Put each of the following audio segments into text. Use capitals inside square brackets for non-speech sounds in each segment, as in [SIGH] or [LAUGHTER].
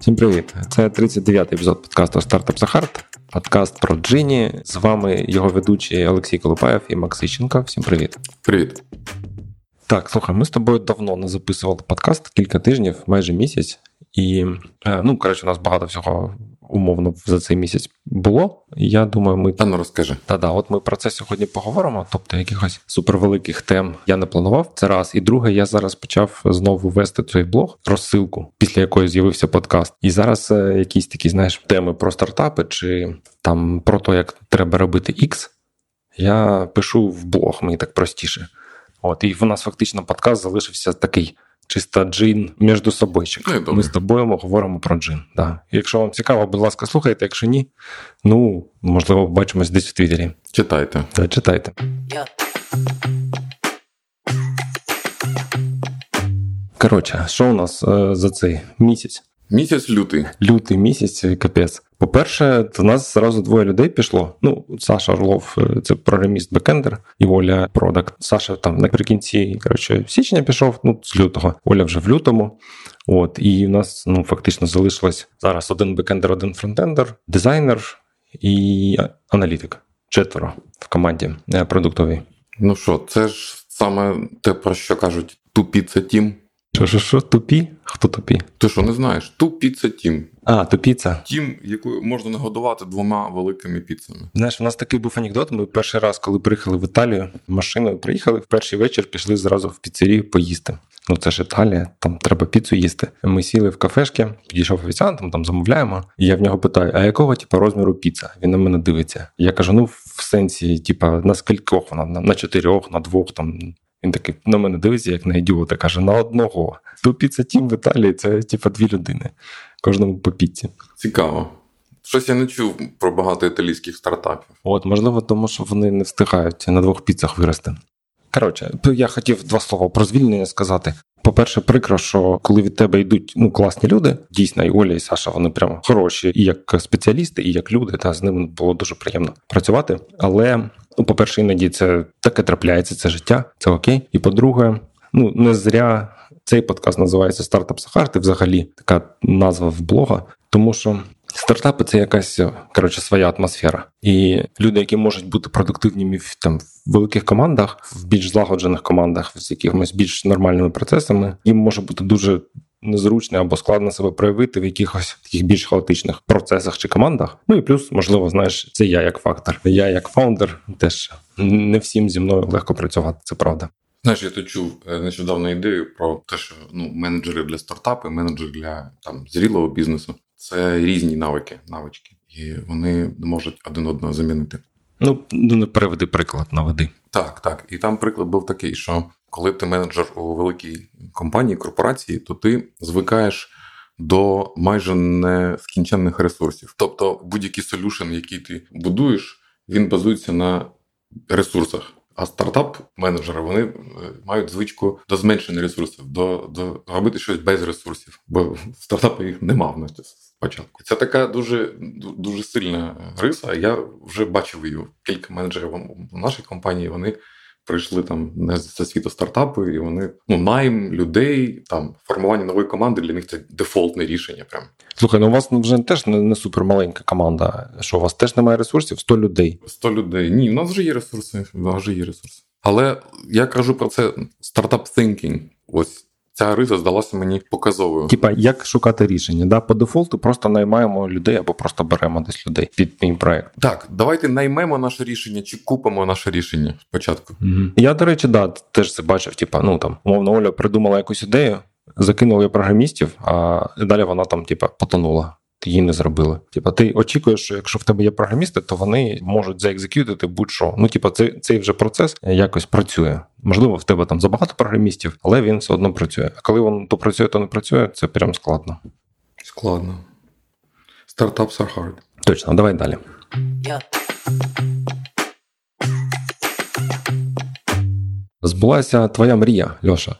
Всім привіт! Це 39-й епізод подкасту Стартап Захарт. Подкаст про Джині. З вами його ведучі Олексій Колупаєв і Макс Іщенко. Всім привіт. Привіт. Так, слухай, ми з тобою давно не записували подкаст, кілька тижнів, майже місяць. І е, ну, коротше, у нас багато всього умовно за цей місяць було. Я думаю, ми Та ну розкажи. Та-да, от ми про це сьогодні поговоримо. Тобто, якихось супервеликих тем я не планував. Це раз. І друге, я зараз почав знову вести цей блог, розсилку, після якої з'явився подкаст. І зараз е, якісь такі, знаєш, теми про стартапи чи там про те, як треба робити X, я пишу в блог, мені так простіше. От, і в нас фактично подкаст залишився такий. Чисто джин між собойчик. Ну. Ми з тобою говоримо про джин. Да. Якщо вам цікаво, будь ласка, слухайте. Якщо ні, ну можливо, побачимось десь в Твіттері. Читайте. Да, читайте. Коротше, що у нас е, за цей місяць? Місяць лютий. Лютий місяць, е, капець. По-перше, до нас зразу двоє людей пішло. Ну, Саша Орлов, е, це програміст бекендер, і Оля продакт. Саша там наприкінці коротше, січня пішов, ну з лютого. Оля вже в лютому. От, і у нас ну фактично залишилось зараз один бекендер, один фронтендер, дизайнер і аналітик. Четверо в команді е, продуктовій. Ну що, це ж саме те, про що кажуть two pizza team. Що, що, що, тупі? Хто тупі? Ти що не знаєш? Тупі це тім. А, тупіця. Тім, яку можна нагодувати двома великими піцами. Знаєш, у нас такий був анекдот. Ми перший раз, коли приїхали в Італію, машиною приїхали в перший вечір, пішли зразу в піцерію поїсти. Ну це ж Італія, там треба піцу їсти. Ми сіли в кафешки, підійшов офіціант, ми там замовляємо. І я в нього питаю: а якого типу, розміру піца? Він на мене дивиться. Я кажу: ну в сенсі, типа, на скількох вона на, на чотирьох, на двох там. Він такий на мене дивиться, як на ідіота, каже: на одного. Ту піца тім в Італії це типа дві людини. Кожному по піці. Цікаво. Щось я не чув про багато італійських стартапів. От, можливо, тому що вони не встигають на двох піцах вирости. Коротше, я хотів два слова про звільнення сказати. По-перше, прикро, що коли від тебе йдуть ну класні люди, дійсно, і Оля, і Саша, вони прямо хороші, і як спеціалісти, і як люди, та з ними було дуже приємно працювати. Але, ну, по-перше, іноді це таке трапляється, це життя, це окей. І по-друге, ну не зря цей подкаст називається Стартап Сахарти, взагалі така назва в блога, тому що. Стартапи це якась коротше своя атмосфера, і люди, які можуть бути продуктивними в там в великих командах, в більш злагоджених командах, з якимось більш нормальними процесами, їм може бути дуже незручно або складно себе проявити в якихось таких більш хаотичних процесах чи командах. Ну і плюс, можливо, знаєш, це я як фактор. Я як фаундер теж не всім зі мною легко працювати. Це правда. Знаєш, я тут чув е, нещодавно ідею про те, що ну, менеджери для стартапу, менеджери для там зрілого бізнесу це різні навики, навички, і вони можуть один одного замінити. Ну, ну не переведи приклад наведи. Так, так. І там приклад був такий, що коли ти менеджер у великій компанії, корпорації, то ти звикаєш до майже нескінченних ресурсів. Тобто будь-який солюшн, який ти будуєш, він базується на ресурсах. А стартап-менеджери вони е, мають звичку до зменшення ресурсів, до до робити щось без ресурсів, бо в [LAUGHS] стартапу їх не мав спочатку. Це така дуже дуже сильна риса. Я вже бачив її. Кілька менеджерів в нашій компанії вони прийшли там не зі світу стартапи, і вони ну найм людей, там формування нової команди для них це дефолтне рішення. Прям слухай, ну у вас вже теж не, не супер маленька команда. Що у вас теж немає ресурсів? 100 людей. 100 людей. Ні, у нас вже є ресурси. У нас вже є ресурси. Але я кажу про це стартап thinking. Ось ця риза здалася мені показовою. Типа, як шукати рішення? Да? По дефолту просто наймаємо людей або просто беремо десь людей під мій проект. Так, давайте наймемо наше рішення чи купимо наше рішення спочатку. Угу. Я, до речі, да, теж це бачив. Типа, ну там, умовно, Оля придумала якусь ідею, закинула програмістів, а далі вона там, типа, потонула. Її не зробили. Типа, ти очікуєш, що якщо в тебе є програмісти, то вони можуть заекзекютити будь-що. Ну, типа, цей цей вже процес якось працює. Можливо, в тебе там забагато програмістів, але він все одно працює. А коли він то працює, то не працює, це прям складно. Складно. Startups are hard. Точно, давай далі. Збулася твоя мрія, Льоша,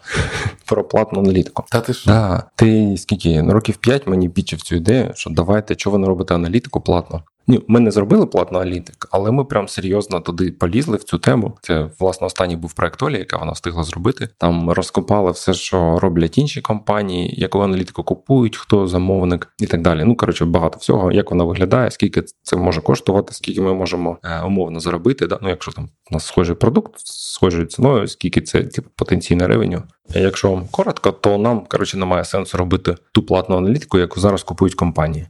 про платну аналітику. Та ти що? Да, ти скільки років 5 мені бічив цю ідею, що давайте, чого ви не робите аналітику платно. Ні, ми не зробили платну аналітику, але ми прям серйозно туди полізли в цю тему. Це власне останній був проект Олі, яка вона встигла зробити. Там розкопали все, що роблять інші компанії, яку аналітику купують, хто замовник і так далі. Ну коротше, багато всього, як вона виглядає, скільки це може коштувати, скільки ми можемо е, умовно заробити. Да? Ну, якщо там у нас схожий продукт, схожою ціною, скільки це типу, потенційне ревеню. Якщо вам коротко, то нам коротше немає сенсу робити ту платну аналітику, яку зараз купують компанії.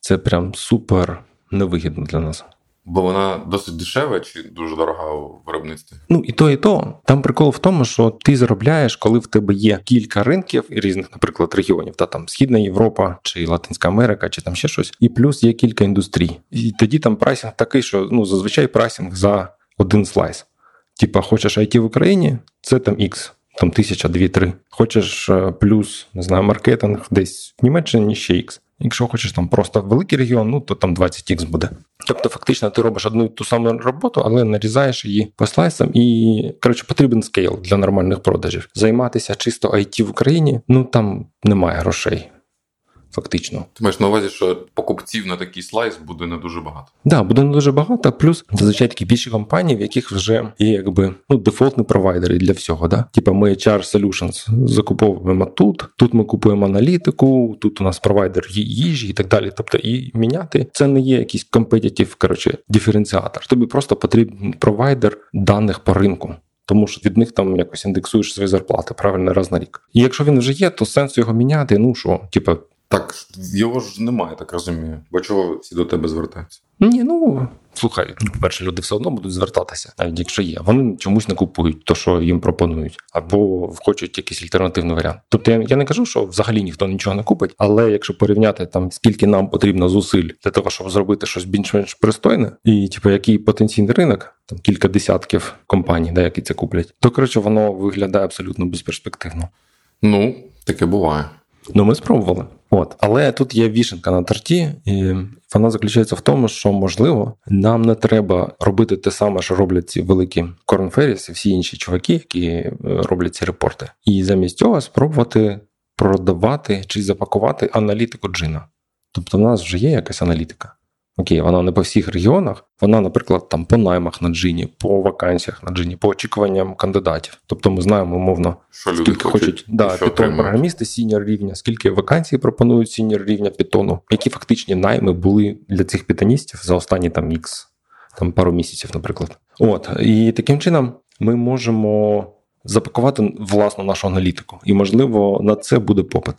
Це прям супер невигідно для нас. Бо вона досить дешева чи дуже дорога у виробництві? Ну і то, і то. Там прикол в тому, що ти заробляєш, коли в тебе є кілька ринків різних, наприклад, регіонів, та там Східна Європа, чи Латинська Америка, чи там ще щось, і плюс є кілька індустрій. І тоді там прайсинг такий, що ну зазвичай прайсинг за один слайс. Типа, хочеш IT в Україні, це там X. Там тисяча, дві-три. Хочеш е, плюс, не знаю, маркетинг десь в Німеччині ще X. Якщо хочеш там просто великий регіон, ну то там 20х буде. Тобто, фактично, ти робиш одну і ту саму роботу, але нарізаєш її по слайсам, і коротше потрібен скейл для нормальних продажів. Займатися чисто IT в Україні, ну там немає грошей фактично. Ти маєш на увазі, що покупців на такий слайс буде не дуже багато. Так, да, буде не дуже багато. Плюс зазвичай такі більші компанії, в яких вже є якби ну дефолтні провайдери для всього. Да? Типа ми HR Solutions закуповуємо тут, тут ми купуємо аналітику, тут у нас провайдер їжі і так далі. Тобто, і міняти це не є якийсь компетитив, коротше, диференціатор. Тобі просто потрібен провайдер даних по ринку. Тому що від них там якось індексуєш свої зарплати правильно раз на рік. І якщо він вже є, то сенсу його міняти. Ну що, типу, так, його ж немає, так розумію. Бо чого всі до тебе звертаються? Ні, ну слухай, по-перше, люди все одно будуть звертатися, навіть якщо є. Вони чомусь не купують то, що їм пропонують, або хочуть якийсь альтернативний варіант. Тобто я, я не кажу, що взагалі ніхто нічого не купить, але якщо порівняти там скільки нам потрібно зусиль для того, щоб зробити щось більш-менш пристойне, і типу, який потенційний ринок, там кілька десятків компаній, да, які це куплять, то коротше воно виглядає абсолютно безперспективно. Ну, таке буває. Ну, ми спробували. От, але тут є вішенка на торті, і вона заключається в тому, що можливо нам не треба робити те саме, що роблять ці великі Korn Ferry і всі інші чуваки, які е, роблять ці репорти, і замість цього спробувати продавати чи запакувати аналітику Джина. Тобто, в нас вже є якась аналітика. Окей, вона не по всіх регіонах, вона, наприклад, там по наймах на Джині, по вакансіях на Джині, по очікуванням кандидатів. Тобто ми знаємо, умовно, що люди скільки хочуть, хочуть да, Python програмісти senior рівня, скільки вакансій пропонують senior рівня питону, які фактичні найми були для цих пітоністів за останні там ікс, там пару місяців, наприклад. От і таким чином ми можемо запакувати власну нашу аналітику, і можливо на це буде попит.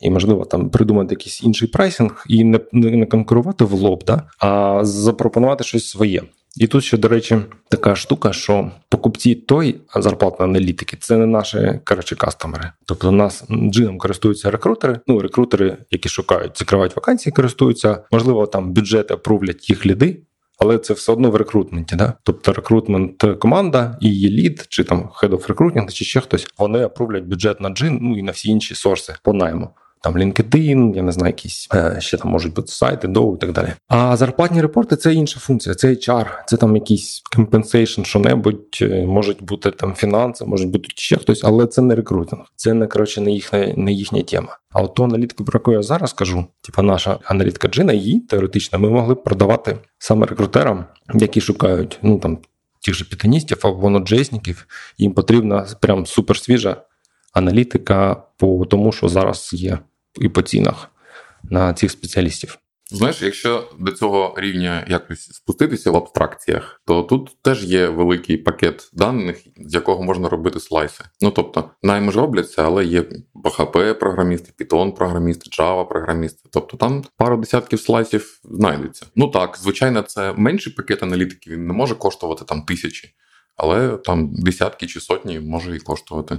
І, можливо, там придумати якийсь інший прайсинг і не не конкурувати в лоб, да? а запропонувати щось своє. І тут ще, до речі, така штука, що покупці той зарплатної аналітики це не наші коротше, кастомери. Тобто, у нас джином користуються рекрутери. Ну, рекрутери, які шукають, закривають вакансії, користуються. Можливо, там бюджети оправлять їх ліди. Але це все одно в рекрутменті, да? Тобто рекрутмент команда і її лід, чи там head of recruiting, чи ще хтось, вони оправлять бюджет на джин, ну і на всі інші сорси по найму там LinkedIn, я не знаю, якісь е, ще там можуть бути сайти, доу і так далі. А зарплатні репорти це інша функція, це HR, це там якийсь compensation, що небудь, е, можуть бути там фінанси, можуть бути ще хтось, але це не рекрутинг, це не коротше не їхня, не їхня тема. А от ту аналітику, про яку я зараз кажу, типа наша аналітика Джина, її теоретично ми могли б продавати саме рекрутерам, які шукають ну там тих же пітаністів або ноджесників, їм потрібна прям суперсвіжа аналітика по тому, що зараз є і по цінах на цих спеціалістів. Знаєш, якщо до цього рівня якось спуститися в абстракціях, то тут теж є великий пакет даних, з якого можна робити слайси. Ну тобто, найми ж робляться, але є PHP програмісти, Python програмісти, Java програмісти. Тобто там пару десятків слайсів знайдеться. Ну так, звичайно, це менший пакет аналітики, він не може коштувати там тисячі, але там десятки чи сотні може і коштувати.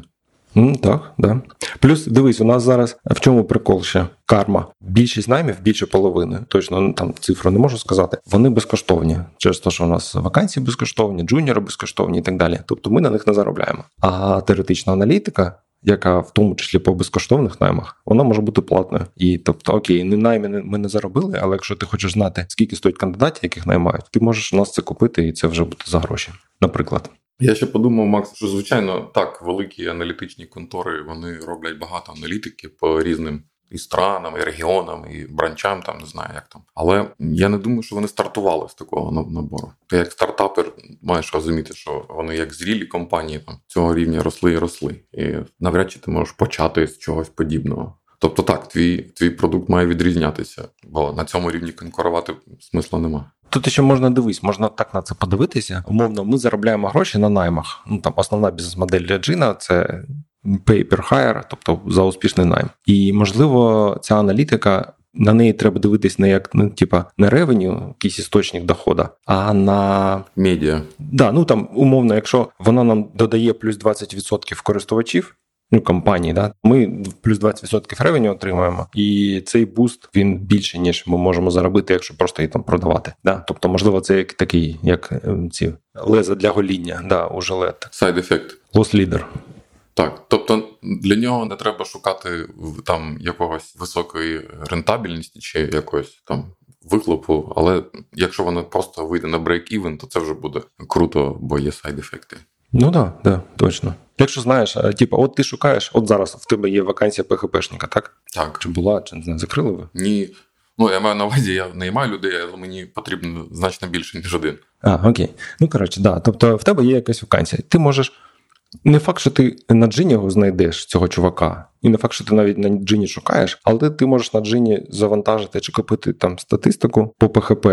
Mm, так, да. Плюс дивись, у нас зараз в чому прикол ще карма. Більшість наймів, більше половини. Точно ну, там цифру не можу сказати. Вони безкоштовні. Через те, що у нас вакансії безкоштовні, джуніори безкоштовні і так далі. Тобто ми на них не заробляємо. А теоретична аналітика. Яка в тому числі по безкоштовних наймах, вона може бути платною. І тобто, окей, не наймі ми не заробили, але якщо ти хочеш знати, скільки стоять кандидатів, яких наймають, ти можеш у нас це купити, і це вже буде за гроші, наприклад. Я ще подумав, Макс, що звичайно так, великі аналітичні контори вони роблять багато аналітики по різним і странам, і регіонам, і бранчам, там не знаю, як там. Але я не думаю, що вони стартували з такого набору. Ти як стартапер маєш розуміти, що вони як зрілі компанії там цього рівня росли і росли. І навряд чи ти можеш почати з чогось подібного. Тобто так, твій твій продукт має відрізнятися, бо на цьому рівні конкурувати смисла немає. Тут ще можна дивись, можна так на це подивитися. Умовно, ми заробляємо гроші на наймах. Ну там основна бізнес-модель для Джина це pay per hire, тобто за успішний найм. І можливо, ця аналітика. На неї треба дивитись не як ну, типа не ревеню, якийсь істочник доходу, а на медіа. Да, ну там умовно, якщо вона нам додає плюс 20% користувачів, ну, компанії, да, ми плюс 20% ревеню отримуємо, і цей буст він більше, ніж ми можемо заробити, якщо просто її там продавати. Да? Тобто, можливо, це як такий, як ем, ці леза для гоління, да, у Gillette. Side effect. Loss leader. Так, тобто для нього не треба шукати там якогось високої рентабельності чи якогось там вихлопу, але якщо воно просто вийде на break-even, то це вже буде круто, бо є side ефекти. Ну да, да, точно. Якщо знаєш, типу, от ти шукаєш, от зараз в тебе є вакансія PHPшника, так? Так. Чи була, чи не знаю, закрили ви? Ні. Ну, я маю на увазі, я наймаю людей, але мені потрібно значно більше, ніж один. А, окей. Ну, коротше, да. Тобто в тебе є якась вакансія. Ти можеш. Не факт, що ти на джині його знайдеш цього чувака, і не факт, що ти навіть на джині шукаєш, але ти можеш на джині завантажити чи купити там статистику по ПХП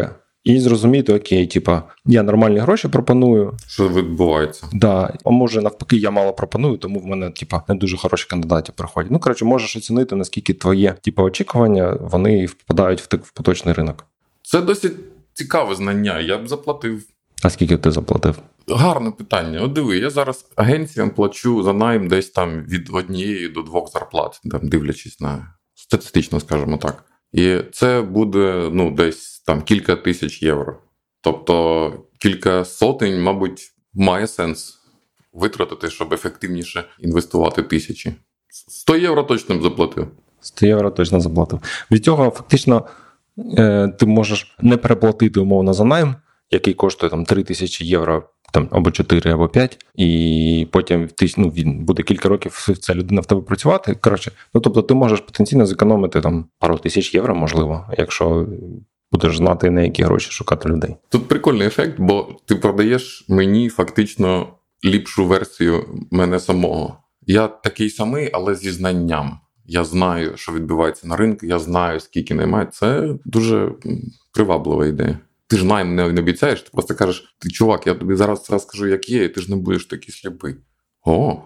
і зрозуміти, окей, типа, я нормальні гроші пропоную. Що відбувається? Да, А може навпаки, я мало пропоную, тому в мене типа не дуже хороші кандидати приходять. Ну коротше, можеш оцінити, наскільки твоє типу, очікування вони впадають в в поточний ринок. Це досить цікаве знання. Я б заплатив. А скільки ти заплатив? Гарне питання. От диви, я зараз агенціям плачу за найм десь там від однієї до двох зарплат, там дивлячись на статистично, скажімо так. І це буде ну, десь там кілька тисяч євро. Тобто кілька сотень, мабуть, має сенс витратити, щоб ефективніше інвестувати тисячі. 100 євро точно б заплатив. 100 євро точно заплатив. Від цього фактично е, ти можеш не переплатити умовно за найм, який коштує там 3 тисячі євро там або 4, або 5, і потім ну, він буде кілька років ця людина в тебе працювати. Коротше, ну тобто ти можеш потенційно зекономити там пару тисяч євро, можливо, якщо будеш знати, на які гроші шукати людей. Тут прикольний ефект, бо ти продаєш мені фактично ліпшу версію мене самого. Я такий самий, але зі знанням. Я знаю, що відбувається на ринку, я знаю, скільки наймають. Це дуже приваблива ідея. Ти ж найм не, обіцяєш, ти просто кажеш: ти чувак, я тобі зараз скажу, як є, і ти ж не будеш такий сліпий. О,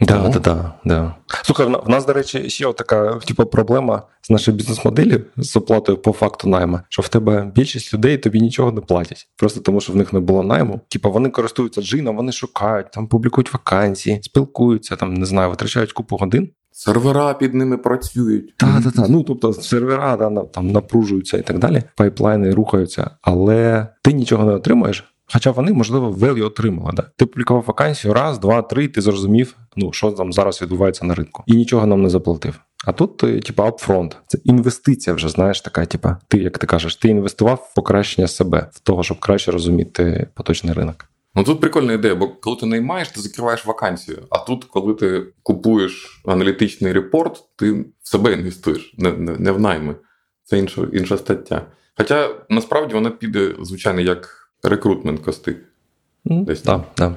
Да, да, да, да. Слухай, в нас, до речі, ще така типу, проблема з нашої бізнес-моделі з оплатою по факту найму, що в тебе більшість людей тобі нічого не платять, просто тому що в них не було найму. Типу вони користуються джином, вони шукають, там публікують вакансії, спілкуються, там не знаю, витрачають купу годин. Сервера під ними працюють. Так, так, так. Ну тобто сервера да, там напружуються і так далі, пайплайни рухаються, але ти нічого не отримуєш. Хоча вони, можливо, велі отримали. Да? Ти публікував вакансію, раз, два, три, ти зрозумів, ну що там зараз відбувається на ринку, і нічого нам не заплатив. А тут, типа, апфронт. Це інвестиція вже, знаєш, така, типа, ти, як ти кажеш, ти інвестував в покращення себе, в того, щоб краще розуміти поточний ринок. Ну тут прикольна ідея, бо коли ти наймаєш, ти закриваєш вакансію. А тут, коли ти купуєш аналітичний репорт, ти в себе інвестуєш, не не, не в найми. Це інша інша стаття. Хоча насправді вона піде, звичайно, як recruitment кости. Десь Так, так.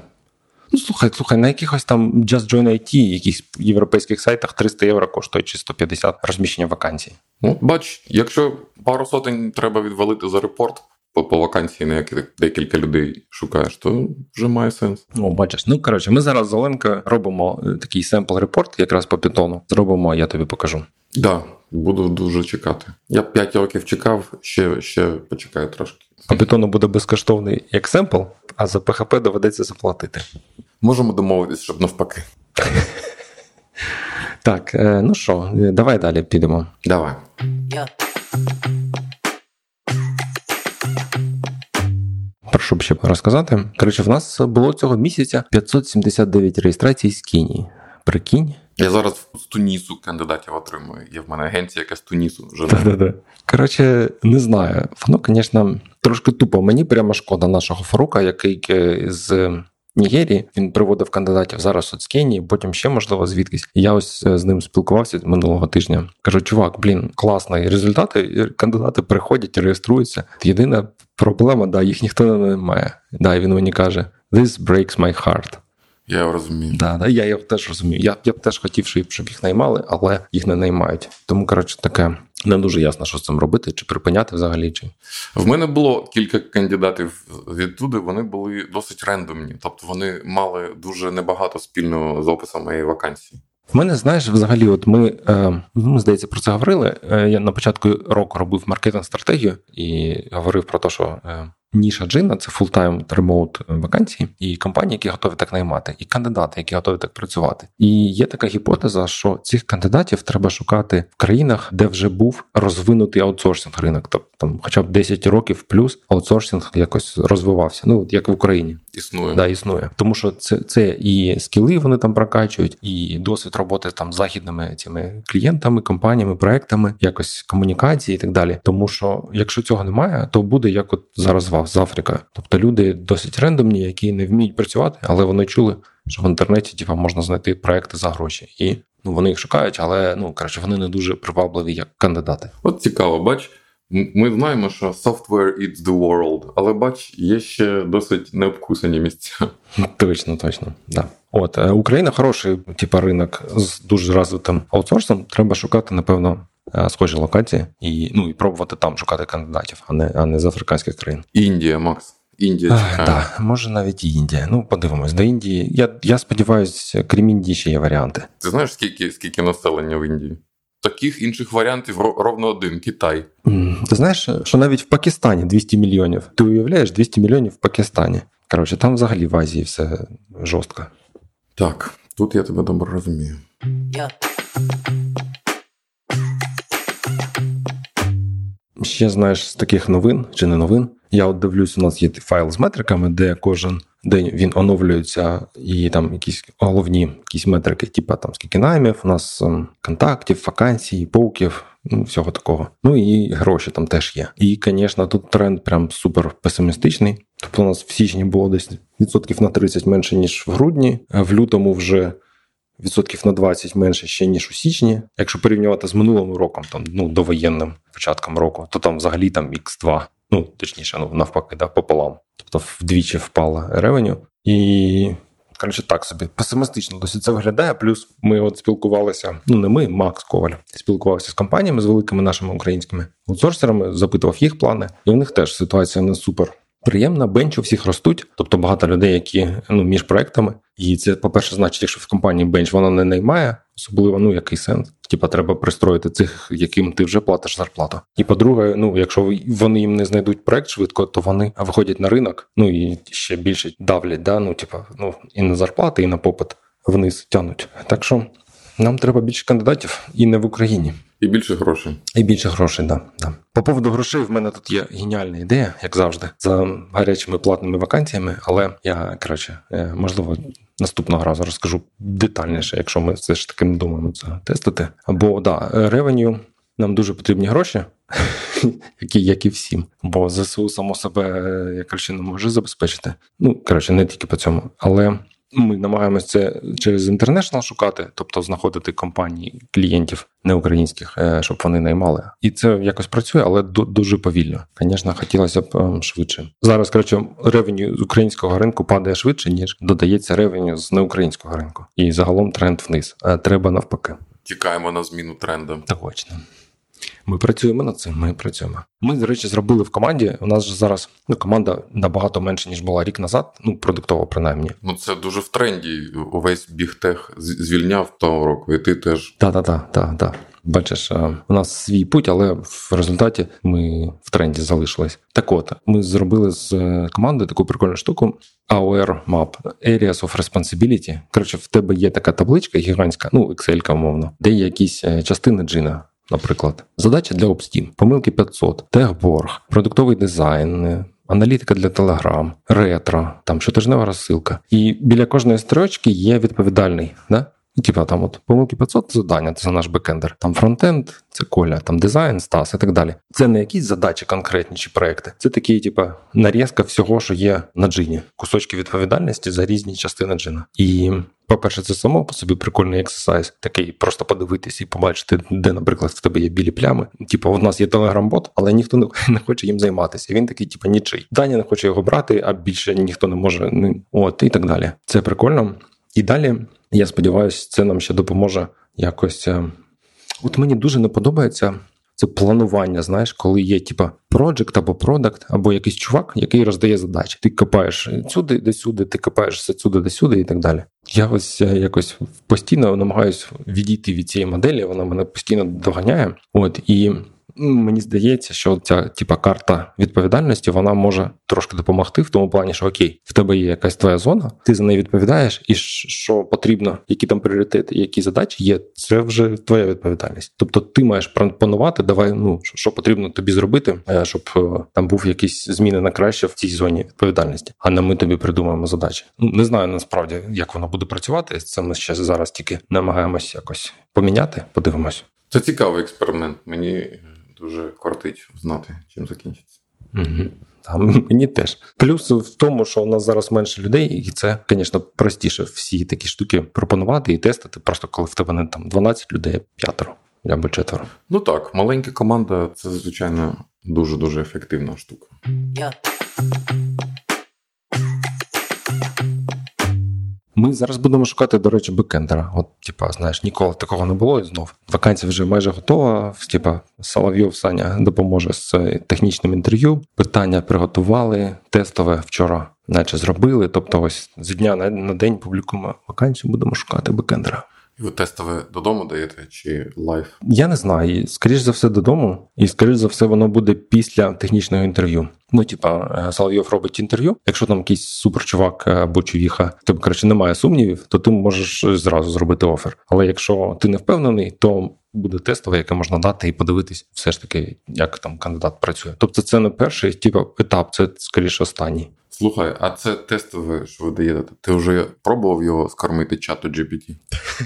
Ну, слухай, слухай, на якихось там Just Join IT, якихось європейських сайтах 300 євро коштує чи 150 розміщення вакансій. Ну, бач, якщо пару сотень треба відвалити за репорт по, по вакансії, на яких декілька людей шукаєш, то вже має сенс. О, бачиш. Ну коротше, ми зараз з Оленкою робимо е, такий sample report, якраз по питону. Зробимо, я тобі покажу. Так, да, буду дуже чекати. Я 5 років чекав, ще, ще почекаю трошки. А бетону буде безкоштовний як семпл, а за ПХП доведеться заплатити. Можемо домовитися, щоб навпаки. [LAUGHS] Так, е, ну що, е, давай далі підемо. Давай. Прошу б ще розказати. Коротше, в нас було цього місяця 579 реєстрацій з Кенії. Прикинь. Я зараз з Тунісу кандидатів отримую. Є в мене агенція, яка з Тунісу вже. Да-да-да. Коротше, не знаю. Воно, звісно, трошки тупо. Мені прямо шкода нашого Фарука, який з Нігерії. Він приводив кандидатів зараз от з Кенії, потім ще можливо звідкись. Я ось е, з ним спілкувався минулого тижня. Кажу, чувак, блін, класний результати кандидати приходять, реєструються. Єдина проблема, да, їх ніхто не має. Да, і він мені каже: This breaks my heart. Я його розумію. Да, да, я його теж розумію. Я я б теж хотів, щоб їх наймали, але їх не наймають. Тому, коротше, таке не дуже ясно, що з цим робити, чи припиняти взагалі. чи... В мене було кілька кандидатів відтуди, вони були досить рендомні, тобто вони мали дуже небагато спільного з описом моєї вакансії. В мене, знаєш, взагалі, от ми е, ну, здається, про це говорили. Е, я на початку року робив маркетинг стратегію і говорив про те, що е, Ніша Джина це full-time remote вакансії, і компанії, які готові так наймати, і кандидати, які готові так працювати. І є така гіпотеза, що цих кандидатів треба шукати в країнах, де вже був розвинутий аутсорсинг ринок, тобто там, хоча б 10 років плюс аутсорсинг якось розвивався. Ну як в Україні існує, да існує, тому що це це і скіли вони там прокачують, і досвід роботи там з західними цими клієнтами, компаніями, проектами, якось комунікації і так далі. Тому що якщо цього немає, то буде як от зараз з Африка. Тобто люди досить рендомні, які не вміють працювати, але вони чули, що в інтернеті типу, можна знайти проекти за гроші. І ну вони їх шукають, але ну коротше, вони не дуже привабливі як кандидати. От цікаво, бач. Ми знаємо, що software eats the world, але бач, є ще досить необкусані місця. Точно, точно, да. От е, Україна хороший, типу, ринок з дуже розвитим аутсорсом. Треба шукати, напевно, Е, схожі локації і ну і пробувати там шукати кандидатів, а не а не з африканських країн. Індія, Макс. Індія чекає. Так, може навіть і Індія. Ну, подивимось, до Індії. Я я сподіваюся, крім Індії ще є варіанти. Ти знаєш, скільки скільки населення в Індії? Таких інших варіантів ровно один Китай. Ти знаєш, що навіть в Пакистані 200 мільйонів. Ти уявляєш 200 мільйонів в Пакистані. Коротше, там взагалі в Азії все жорстко. Так, тут я тебе добре розумію. Yeah. Ще знаєш з таких новин чи не новин. Я от дивлюсь, у нас є файл з метриками, де кожен день він оновлюється, і там якісь головні якісь метрики, типу там скільки наймів, у нас ем, контактів, вакансій, пауків, ну всього такого. Ну і гроші там теж є. І, звісно, тут тренд прям супер песимістичний. Тобто у нас в січні було десь відсотків на 30 менше ніж в грудні, в лютому вже відсотків на 20 менше ще ніж у січні. Якщо порівнювати з минулим роком, там ну довоєнним початком року, то там взагалі там X2, ну точніше, ну навпаки, да, пополам. Тобто вдвічі впала ревеню. І коротше, так собі песимістично досить це виглядає. Плюс ми от спілкувалися. Ну не ми, Макс Коваль, спілкувався з компаніями з великими нашими українськими аутсорсерами, запитував їх плани, і в них теж ситуація не супер приємна, бенч у всіх ростуть, тобто багато людей, які ну між проектами. І це, по-перше, значить, якщо в компанії бенч вона не наймає, особливо ну який сенс. Типа треба пристроїти цих, яким ти вже платиш зарплату. І по-друге, ну якщо вони їм не знайдуть проект швидко, то вони виходять на ринок, ну і ще більше давлять, да, ну типа, ну і на зарплати, і на попит вниз тянуть. Так що нам треба більше кандидатів і не в Україні. І більше грошей. І більше грошей, да, да. По поводу грошей, в мене тут є геніальна ідея, як завжди, за гарячими платними вакансіями. Але я коротше, е, можливо, наступного разу розкажу детальніше, якщо ми все ж таки не думаємо це тестити. Бо да, ревеню нам дуже потрібні гроші, [LAUGHS] які як і всім. Бо ЗСУ само себе я коротше, не може забезпечити. Ну коротше, не тільки по цьому, але. Ми намагаємося це через інтернешнл шукати, тобто знаходити компанії клієнтів неукраїнських, е, щоб вони наймали. І це якось працює, але дуже повільно. Звісно, хотілося б ем, швидше. Зараз коротше, ревеню з українського ринку падає швидше, ніж додається ревеню з неукраїнського ринку. І загалом тренд вниз. Треба навпаки. Тікаємо на зміну тренду. Точно. Ми працюємо над цим. Ми працюємо. Ми, до речі, зробили в команді. У нас же зараз ну, команда набагато менше ніж була рік назад. Ну продуктово, принаймні. Ну це дуже в тренді. Увесь бігтех звільняв того року, і ти теж так, так, так, так, так. Бачиш, у нас свій путь, але в результаті ми в тренді залишились. Так от ми зробили з е, командою таку прикольну штуку. AOR Map, Areas of Responsibility. Коротше, в тебе є така табличка гігантська, ну Excel, умовно, де є якісь е, частини джина. Наприклад, задача для обстім, помилки 500, техборг, продуктовий дизайн, аналітика для Telegram, ретро, там щотижнева розсилка. І біля кожної строчки є відповідальний. Да? Типа там от помилки 500 завдання, це наш бекендер. Там фронтенд, це коля, там дизайн, стас і так далі. Це не якісь задачі конкретні чи проекти. Це такі, типа, нарізка всього, що є на джині, кусочки відповідальності за різні частини джина. І по-перше, це само по собі прикольний ексерсайз, такий просто подивитись і побачити, де, наприклад, в тебе є білі плями. Типу, у нас є телеграм-бот, але ніхто не [LAUGHS] хоче їм займатися. Він такий, типу, нічий. Даня не хоче його брати, а більше ніхто не може. Ну, от і так далі. Це прикольно. І далі, я сподіваюся, це нам ще допоможе якось. Е, от мені дуже не подобається. Це планування, знаєш, коли є типа проджект або продакт, або якийсь чувак, який роздає задачі. Ти копаєш сюди, де сюди, ти копаєш сюди, де сюди, і так далі. Я ось е, якось постійно намагаюся відійти від цієї моделі. Вона мене постійно доганяє. От і Мені здається, що ця типа карта відповідальності вона може трошки допомогти в тому плані, що окей, в тебе є якась твоя зона, ти за неї відповідаєш, і що потрібно, які там пріоритети, які задачі є, це вже твоя відповідальність. Тобто ти маєш планувати, давай, ну що потрібно тобі зробити, е, щоб е, там був якісь зміни на краще в цій зоні відповідальності. А не ми тобі придумаємо задачі. Ну не знаю насправді, як воно буде працювати. Це ми ще зараз тільки намагаємось якось поміняти. Подивимось. Це цікавий експеримент. Мені дуже кортить знати, чим закінчиться. Угу. Мені теж плюс в тому, що у нас зараз менше людей, і це, звісно, простіше всі такі штуки пропонувати і тестити. Просто коли в тебе не там 12 людей, п'ятеро або четверо. Ну так, маленька команда це звичайно дуже дуже ефективна штука. Ми зараз будемо шукати, до речі, бекендера. От, типа, знаєш, ніколи такого не було і знов. Вакансія вже майже готова. Типа, Соловйов Саня допоможе з технічним інтерв'ю. Питання приготували, тестове вчора, наче зробили. Тобто, ось з дня на день публікуємо вакансію, будемо шукати бекендера. Ви тестове додому даєте чи live? Я не знаю. Скоріш за все, додому, і скоріш за все, воно буде після технічного інтерв'ю. Ну, типа, е, Соловйов робить інтерв'ю. Якщо там якийсь суперчувак е, або чувіха, тобі коротше немає сумнівів, то ти можеш зразу зробити офер. Але якщо ти не впевнений, то буде тестове, яке можна дати і подивитись, все ж таки, як там кандидат працює. Тобто, це не перший типу, етап, це скоріше останній. Слухай, а це тестове, що ви даєте? Ти вже пробував його скормити чату GPT?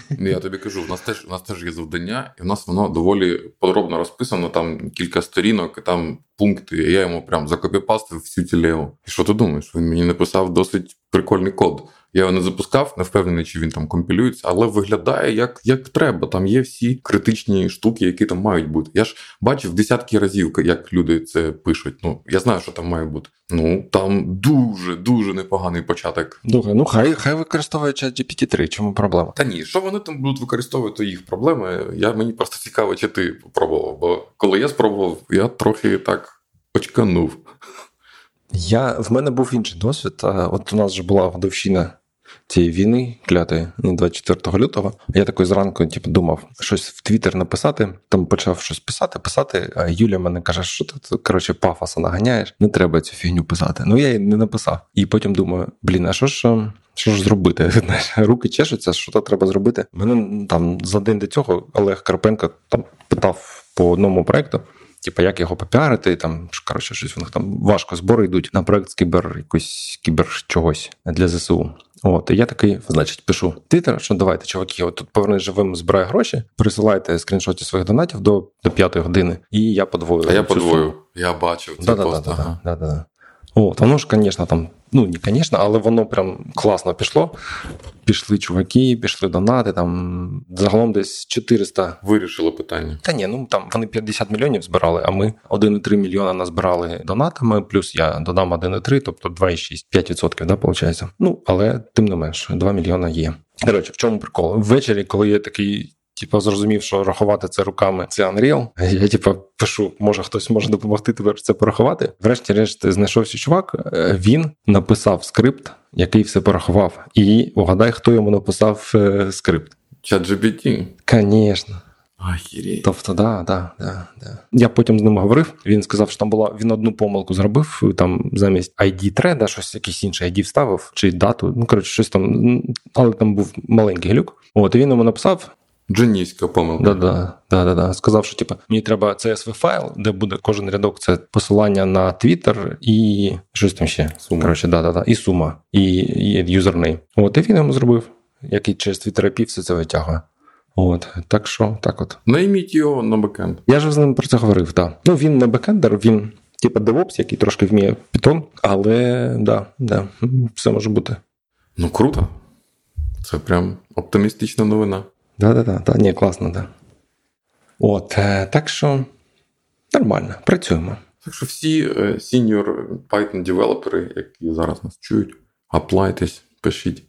[LAUGHS] Ну, я тобі кажу, в нас теж у нас теж є завдання, і в нас воно доволі подробно розписано. Там кілька сторінок, і там пункти. і Я йому прям закопіпастив всю тілеву. І що ти думаєш? Він мені написав досить прикольний код. Я його не запускав, не впевнений, чи він там компілюється, але виглядає як як треба. Там є всі критичні штуки, які там мають бути. Я ж бачив десятки разів, як люди це пишуть. Ну я знаю, що там має бути. Ну там дуже дуже непоганий початок. Добре, ну хай хай використовує чат GPT 3 Чому проблема? Та ні, що вони там будуть використовувати, їх проблеми. Я мені просто цікаво, чи ти пробував. Бо коли я спробував, я трохи так очканув. Я в мене був інший досвід. От у нас вже була годовщина цієї війни, клятої 24 лютого. Я такий зранку типу, думав, щось в Твіттер написати. Там почав щось писати, писати. А Юля мене каже, що ти коротше пафоса наганяєш, не треба цю фігню писати. Ну я її не написав. І потім думаю, блін, а що ж? Що ж зробити? [LAUGHS] Руки чешуться, що то треба зробити. Мене там за день до цього Олег Карпенко там питав по одному проекту, типу, як його попіарити, там коротше, щось у них там важко збори йдуть на проект з кібер якось кібер чогось для ЗСУ. От, і я такий, значить, пишу Твіттер, що давайте, чуваки, от тут повернуть живим, збирає гроші, присилайте скріншоти своїх донатів до до п'ятої години, і я подвою. А я подвою. Я бачив да. Да, да, да, От, воно ж, звісно, там, ну не звісно, але воно прям класно пішло. Пішли чуваки, пішли донати. Там загалом десь 400. Вирішили питання. Та ні, ну там вони 50 мільйонів збирали, а ми 1,3 мільйона назбирали донатами, плюс я додам 1,3, тобто 2,6, 5%, да, виходить. Ну, але тим не менш, 2 мільйона є. Коротше, в чому прикол? Ввечері, коли є такий Типу, зрозумів, що рахувати це руками це Unreal. Я типу, пишу, може хтось може допомогти тепер це порахувати. Врешті-решт знайшовся чувак. Е, він написав скрипт, який все порахував. І угадай, хто йому написав е, скрипт. Чат GPT? Звісно. Ахірі. Тобто, да, да, да, да. Я потім з ним говорив. Він сказав, що там була він одну помилку зробив. Там замість ID треда, щось якийсь інший ID вставив, чи дату. Ну коротше, щось там, але там був маленький глюк. От і він йому написав. Дженійська помилка. Да-да, да-да-да. Сказав, що типу, мені треба csv файл, де буде кожен рядок це посилання на Twitter і щось там ще. Сума. Коротше, да-да-да. І сума, і, і юзернейм. От і він йому зробив. який через твій терапії все це витягує. От, так що, так от. Найміть його на бекенд. Я ж з ним про це говорив, так. Ну, він не бекендер, він типу DevOps, який трошки вміє Python, але да, да, все може бути. Ну круто. Це прям оптимістична новина. Да-да-да, да, ні, класно, да. От, е, так що нормально, працюємо. Так що всі senior Python девелопери, які зараз нас чують, аплайтесь, пишіть.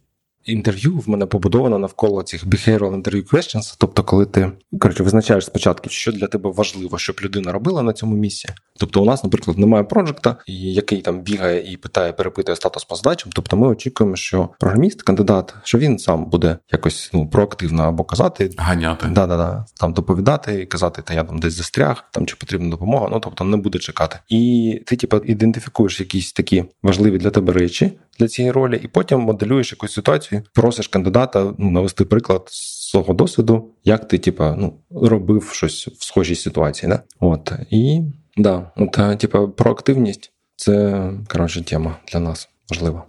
Інтерв'ю в мене побудовано навколо цих behavioral interview questions, тобто, коли ти коротше, визначаєш спочатку, що для тебе важливо, щоб людина робила на цьому місці. Тобто, у нас, наприклад, немає проджекта, який там бігає і питає, перепитує статус по задачам. Тобто, ми очікуємо, що програміст, кандидат, що він сам буде якось ну проактивно або казати, ганяти, да, да, да, там доповідати і казати, та я там десь застряг, там чи потрібна допомога. Ну тобто не буде чекати. І ти, типу, ідентифікуєш якісь такі важливі для тебе речі для цієї ролі, і потім моделюєш якусь ситуацію, просиш кандидата ну, навести приклад з свого досвіду, як ти, типу, ну, робив щось в схожій ситуації. Да? От і да, от, типу, проактивність це коротше тема для нас важлива.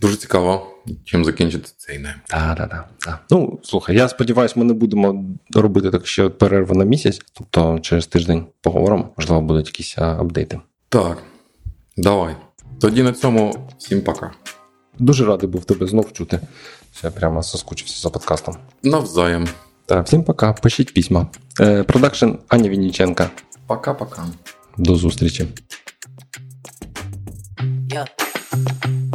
Дуже цікаво, чим закінчити цей найм. Так, так, так. Ну, слухай, я сподіваюся, ми не будемо робити так ще перерву на місяць, тобто через тиждень поговоримо, можливо, будуть якісь апдейти. Так, давай. Тоді на цьому всім пока. Дуже радий був тебе знов чути. Я прямо соскучився за подкастом. Навзаєм. Так, всім пока. Пишіть письма. Продакшн Аня Вінніченка. Пока-пока. До зустрічі. Yeah.